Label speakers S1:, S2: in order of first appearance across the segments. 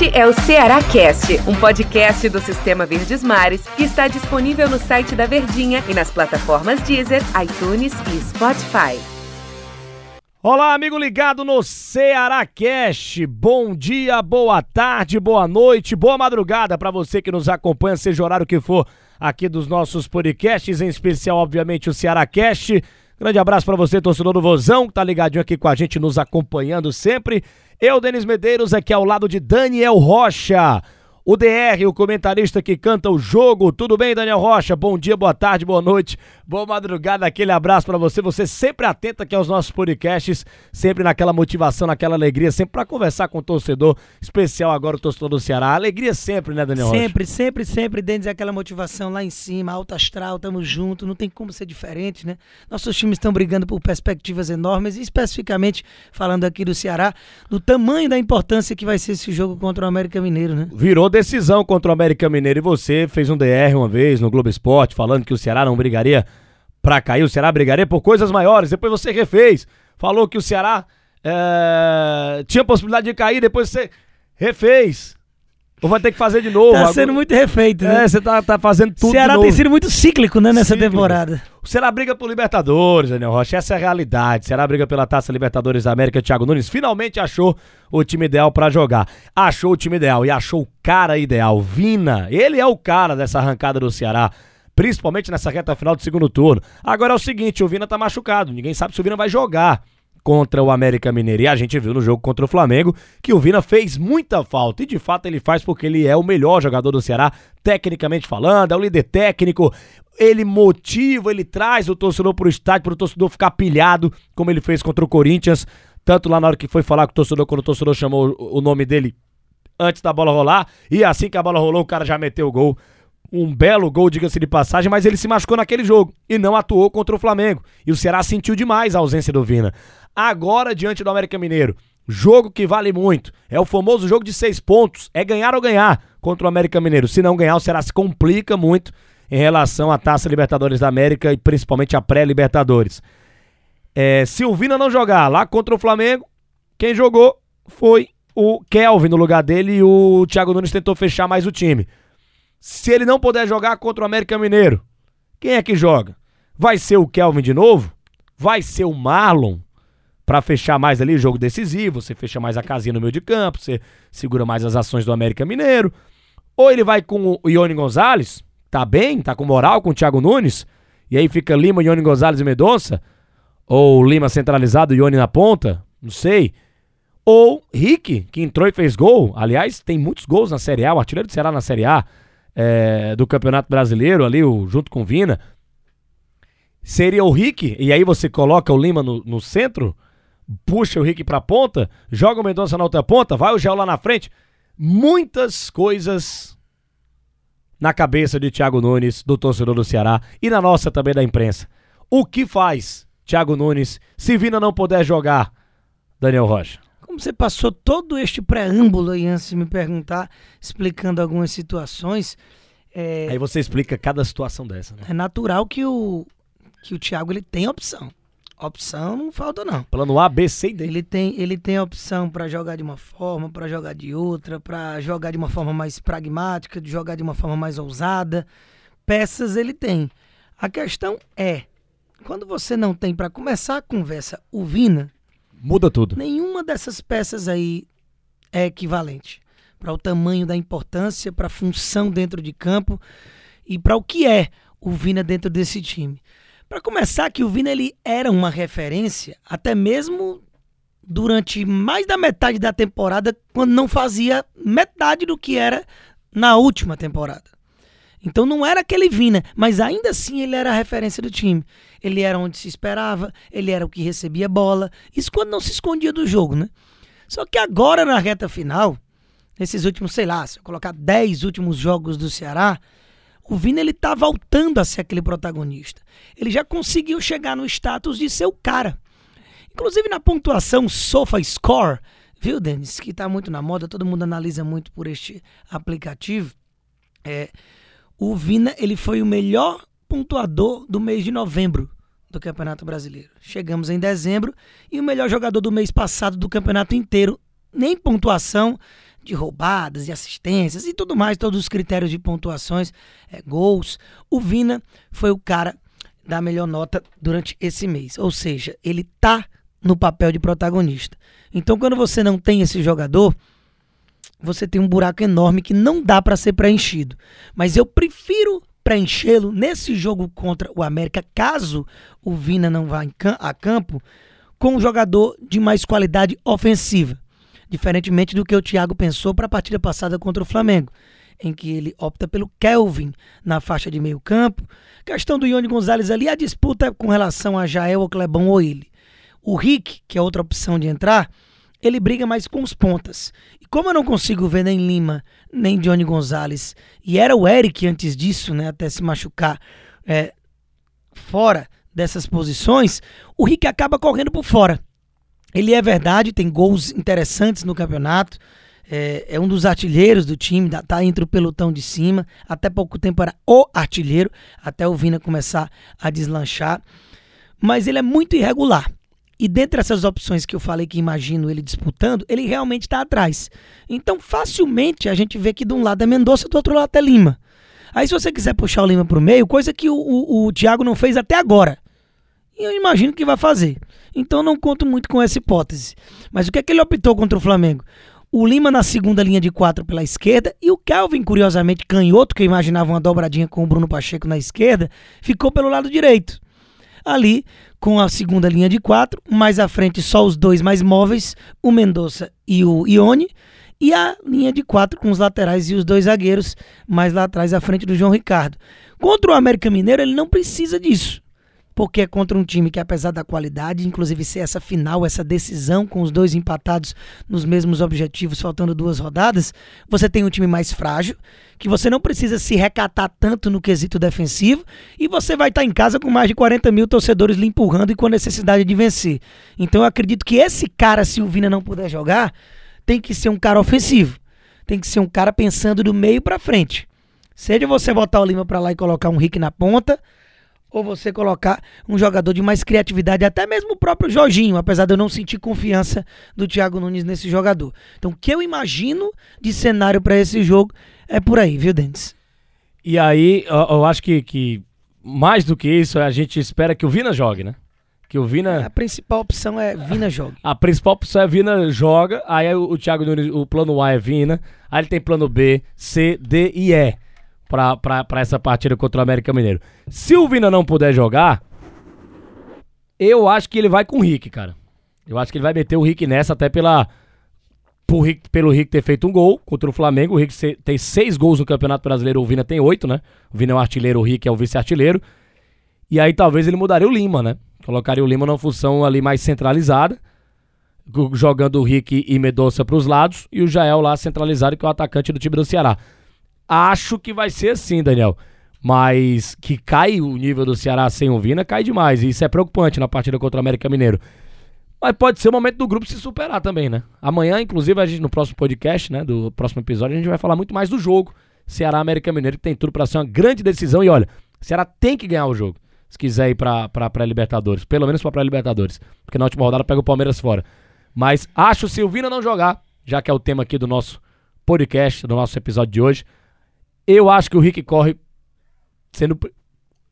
S1: Este é o Ceará Cast, um podcast do Sistema Verdes Mares que está disponível no site da Verdinha e nas plataformas Deezer, iTunes e Spotify.
S2: Olá, amigo ligado no Ceará Cast. Bom dia, boa tarde, boa noite, boa madrugada para você que nos acompanha, seja o horário que for aqui dos nossos podcasts, em especial, obviamente, o Ceará Cast. Grande abraço para você, torcedor do Vozão, que tá ligadinho aqui com a gente, nos acompanhando sempre. Eu, Denis Medeiros, aqui ao lado de Daniel Rocha. O DR, o comentarista que canta o jogo. Tudo bem, Daniel Rocha? Bom dia, boa tarde, boa noite, boa madrugada. Aquele abraço para você. Você sempre atento aqui aos nossos podcasts, sempre naquela motivação, naquela alegria, sempre para conversar com o torcedor, especial agora o torcedor do Ceará. Alegria sempre, né, Daniel Rocha?
S3: Sempre, sempre, sempre, dentro daquela motivação lá em cima, alto astral, tamo junto, não tem como ser diferente, né? Nossos times estão brigando por perspectivas enormes, e especificamente falando aqui do Ceará, do tamanho da importância que vai ser esse jogo contra o América Mineiro, né?
S2: Virou decisão contra o América Mineiro e você fez um DR uma vez no Globo Esporte falando que o Ceará não brigaria pra cair, o Ceará brigaria por coisas maiores. Depois você refez, falou que o Ceará é, tinha possibilidade de cair, depois você refez. Ou vai ter que fazer de novo.
S3: Tá sendo muito refeito, né?
S2: É, você tá, tá fazendo tudo
S3: O Ceará tem sido muito cíclico, né, nessa
S2: Cíclico.
S3: temporada.
S2: O Ceará briga por Libertadores, Daniel Rocha. Essa é a realidade. O Ceará briga pela Taça Libertadores da América. Thiago Nunes finalmente achou o time ideal pra jogar. Achou o time ideal e achou o cara ideal. Vina, ele é o cara dessa arrancada do Ceará. Principalmente nessa reta final do segundo turno. Agora é o seguinte: o Vina tá machucado. Ninguém sabe se o Vina vai jogar contra o América Mineiro. E a gente viu no jogo contra o Flamengo que o Vina fez muita falta. E de fato ele faz porque ele é o melhor jogador do Ceará, tecnicamente falando, é o líder técnico. Ele motiva, ele traz o torcedor pro estádio, pro torcedor ficar pilhado, como ele fez contra o Corinthians. Tanto lá na hora que foi falar com o torcedor, quando o torcedor chamou o nome dele antes da bola rolar. E assim que a bola rolou, o cara já meteu o gol. Um belo gol, diga-se de passagem, mas ele se machucou naquele jogo e não atuou contra o Flamengo. E o Ceará sentiu demais a ausência do Vina. Agora, diante do América Mineiro, jogo que vale muito. É o famoso jogo de seis pontos. É ganhar ou ganhar contra o América Mineiro. Se não ganhar, o Ceará se complica muito em relação à Taça Libertadores da América e principalmente a pré-Libertadores. É, se o Vina não jogar lá contra o Flamengo, quem jogou foi o Kelvin no lugar dele e o Thiago Nunes tentou fechar mais o time. Se ele não puder jogar contra o América Mineiro, quem é que joga? Vai ser o Kelvin de novo? Vai ser o Marlon? Pra fechar mais ali o jogo decisivo, você fecha mais a casinha no meio de campo, você segura mais as ações do América Mineiro. Ou ele vai com o Ione Gonzalez, tá bem, tá com moral com o Thiago Nunes, e aí fica Lima, Ione Gonzalez e Medonça, ou Lima centralizado e Ione na ponta, não sei. Ou Rick, que entrou e fez gol. Aliás, tem muitos gols na Série A, o artilheiro do Ceará na Série A é, do Campeonato Brasileiro, ali, o, junto com o Vina. Seria o Rick, e aí você coloca o Lima no, no centro, puxa o Rick pra ponta, joga o Mendonça na outra ponta, vai o Gel lá na frente. Muitas coisas na cabeça de Thiago Nunes, do torcedor do Ceará, e na nossa também da imprensa. O que faz Thiago Nunes se Vina não puder jogar, Daniel Rocha?
S3: Como você passou todo este preâmbulo aí antes de me perguntar, explicando algumas situações, é,
S2: Aí você explica cada situação dessa, né?
S3: é natural que o, que o Thiago ele tem opção. Opção não falta, não.
S2: Plano A, B, C e D.
S3: Ele tem, ele tem a opção para jogar de uma forma, para jogar de outra, para jogar de uma forma mais pragmática, de jogar de uma forma mais ousada. Peças ele tem. A questão é, quando você não tem para começar a conversa o Vina,
S2: Muda tudo.
S3: nenhuma dessas peças aí é equivalente para o tamanho da importância, para a função dentro de campo e para o que é o Vina dentro desse time. Para começar, que o Vina ele era uma referência até mesmo durante mais da metade da temporada, quando não fazia metade do que era na última temporada. Então não era aquele Vina, mas ainda assim ele era a referência do time. Ele era onde se esperava, ele era o que recebia bola. Isso quando não se escondia do jogo, né? Só que agora na reta final, nesses últimos, sei lá, se eu colocar 10 últimos jogos do Ceará, o Vina ele tá voltando a ser aquele protagonista. Ele já conseguiu chegar no status de ser o cara. Inclusive na pontuação Sofa Score, viu, Denis? Que tá muito na moda, todo mundo analisa muito por este aplicativo. É, o Vina ele foi o melhor pontuador do mês de novembro do Campeonato Brasileiro. Chegamos em dezembro e o melhor jogador do mês passado do campeonato inteiro, nem pontuação de roubadas e assistências e tudo mais, todos os critérios de pontuações, é, gols, o Vina foi o cara da melhor nota durante esse mês. Ou seja, ele tá no papel de protagonista. Então, quando você não tem esse jogador, você tem um buraco enorme que não dá para ser preenchido. Mas eu prefiro preenchê-lo nesse jogo contra o América, caso o Vina não vá a campo, com um jogador de mais qualidade ofensiva. Diferentemente do que o Thiago pensou para a partida passada contra o Flamengo, em que ele opta pelo Kelvin na faixa de meio campo. Questão do Ione Gonzalez ali, a disputa com relação a Jael ou Clebão ou ele. O Rick, que é outra opção de entrar, ele briga mais com os pontas. E como eu não consigo ver nem Lima, nem Johnny Gonzalez, e era o Eric antes disso, né, até se machucar é, fora dessas posições, o Rick acaba correndo por fora. Ele é verdade, tem gols interessantes no campeonato, é, é, um dos artilheiros do time, tá entre o pelotão de cima. Até pouco tempo era o artilheiro, até o Vina começar a deslanchar. Mas ele é muito irregular. E dentre essas opções que eu falei que imagino ele disputando, ele realmente está atrás. Então, facilmente a gente vê que de um lado é Mendonça, do outro lado é Lima. Aí, se você quiser puxar o Lima para o meio, coisa que o, o, o Thiago não fez até agora. E eu imagino que vai fazer. Então, não conto muito com essa hipótese. Mas o que é que ele optou contra o Flamengo? O Lima na segunda linha de quatro pela esquerda e o Kelvin, curiosamente canhoto, que eu imaginava uma dobradinha com o Bruno Pacheco na esquerda, ficou pelo lado direito ali com a segunda linha de quatro, mais à frente só os dois mais móveis, o Mendonça e o Ione, e a linha de quatro com os laterais e os dois zagueiros mais lá atrás à frente do João Ricardo. Contra o América Mineiro ele não precisa disso porque é contra um time que, apesar da qualidade, inclusive ser essa final, essa decisão com os dois empatados nos mesmos objetivos, faltando duas rodadas, você tem um time mais frágil, que você não precisa se recatar tanto no quesito defensivo, e você vai estar em casa com mais de 40 mil torcedores lhe empurrando e com a necessidade de vencer. Então eu acredito que esse cara, se o Vina não puder jogar, tem que ser um cara ofensivo. Tem que ser um cara pensando do meio para frente. Seja você botar o Lima para lá e colocar um Rick na ponta, ou você colocar um jogador de mais criatividade, até mesmo o próprio Jorginho, apesar de eu não sentir confiança do Thiago Nunes nesse jogador. Então, o que eu imagino de cenário para esse jogo é por aí, viu, Dentes?
S2: E aí, eu, eu acho que, que, mais do que isso, a gente espera que o Vina jogue, né? Que o Vina.
S3: A principal opção é Vina jogue.
S2: A principal opção é Vina joga, aí o, o Thiago Nunes, o plano A é Vina, aí ele tem plano B, C, D e E para essa partida contra o América Mineiro. Se o Vina não puder jogar, eu acho que ele vai com o Rick, cara. Eu acho que ele vai meter o Rick nessa, até pela, Rick, pelo Rick ter feito um gol contra o Flamengo. O Rick tem seis gols no Campeonato Brasileiro, o Vina tem oito, né? O Vina é o artilheiro, o Rick é o vice-artilheiro. E aí talvez ele mudaria o Lima, né? Colocaria o Lima numa função ali mais centralizada, jogando o Rick e Medoça para os lados, e o Jael lá centralizado, que é o atacante do time do Ceará. Acho que vai ser assim, Daniel. Mas que cai o nível do Ceará sem o Vina, cai demais. E isso é preocupante na partida contra o América Mineiro. Mas pode ser o momento do grupo se superar também, né? Amanhã, inclusive, a gente no próximo podcast, né, do próximo episódio, a gente vai falar muito mais do jogo. Ceará América Mineiro, que tem tudo para ser uma grande decisão. E olha, Ceará tem que ganhar o jogo. Se quiser ir pra, pra Libertadores. Pelo menos pra Libertadores. Porque na última rodada pega o Palmeiras fora. Mas acho se o Vina não jogar, já que é o tema aqui do nosso podcast, do nosso episódio de hoje, eu acho que o Rick corre sendo,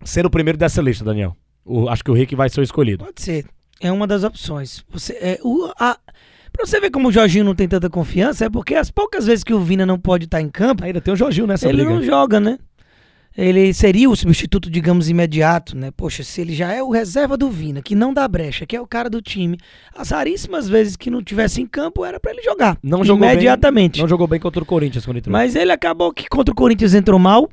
S2: sendo o primeiro dessa lista, Daniel. O, acho que o Rick vai ser o escolhido.
S3: Pode ser. É uma das opções. Você, é, o, a, pra você ver como o Jorginho não tem tanta confiança, é porque as poucas vezes que o Vina não pode estar em campo.
S2: Ainda tem o Jorginho nessa
S3: ele
S2: briga.
S3: não joga, né? Ele seria o substituto, digamos, imediato, né? Poxa, se ele já é o reserva do Vina, que não dá brecha, que é o cara do time, as raríssimas vezes que não tivesse em campo era para ele jogar.
S2: Não jogou
S3: imediatamente.
S2: Bem, não jogou bem contra o Corinthians quando entrou.
S3: Mas ele acabou que contra o Corinthians entrou mal.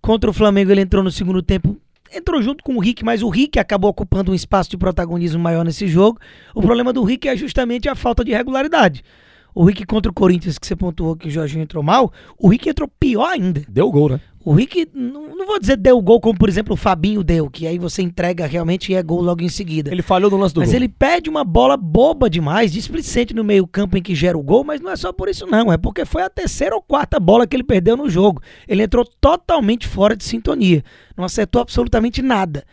S3: Contra o Flamengo ele entrou no segundo tempo, entrou junto com o Rick, mas o Rick acabou ocupando um espaço de protagonismo maior nesse jogo. O problema do Rick é justamente a falta de regularidade. O Rick contra o Corinthians, que você pontuou que o Jorginho entrou mal, o Rick entrou pior ainda.
S2: Deu gol, né?
S3: O Rick, não, não, vou dizer deu gol como, por exemplo, o Fabinho deu, que aí você entrega realmente e é gol logo em seguida.
S2: Ele falhou no lance do
S3: mas
S2: gol.
S3: Mas ele perde uma bola boba demais, displicente no meio campo em que gera o gol, mas não é só por isso não, é porque foi a terceira ou quarta bola que ele perdeu no jogo. Ele entrou totalmente fora de sintonia, não acertou absolutamente nada.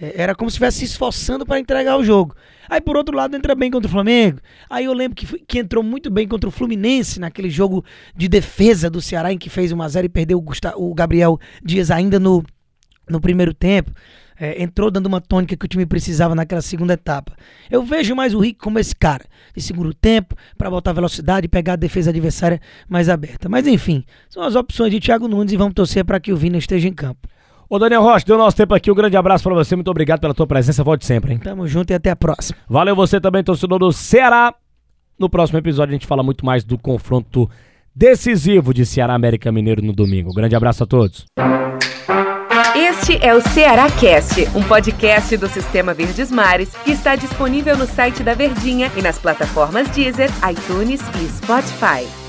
S3: É, era como se estivesse se esforçando para entregar o jogo. Aí, por outro lado, entra bem contra o Flamengo. Aí eu lembro que, que entrou muito bem contra o Fluminense, naquele jogo de defesa do Ceará, em que fez 1x0 e perdeu o, Gustavo, o Gabriel Dias ainda no, no primeiro tempo. É, entrou dando uma tônica que o time precisava naquela segunda etapa. Eu vejo mais o Rick como esse cara, de segundo tempo, para botar velocidade e pegar a defesa adversária mais aberta. Mas enfim, são as opções de Thiago Nunes e vamos torcer para que o Vina esteja em campo.
S2: Ô Daniel Rocha, deu nosso tempo aqui. Um grande abraço para você. Muito obrigado pela tua presença. Volte sempre, hein?
S3: Tamo junto e até a próxima.
S2: Valeu você também, torcedor do Ceará. No próximo episódio a gente fala muito mais do confronto decisivo de Ceará América Mineiro no domingo. Um grande abraço a todos.
S1: Este é o Ceará Cast, um podcast do Sistema Verdes Mares que está disponível no site da Verdinha e nas plataformas Deezer, iTunes e Spotify.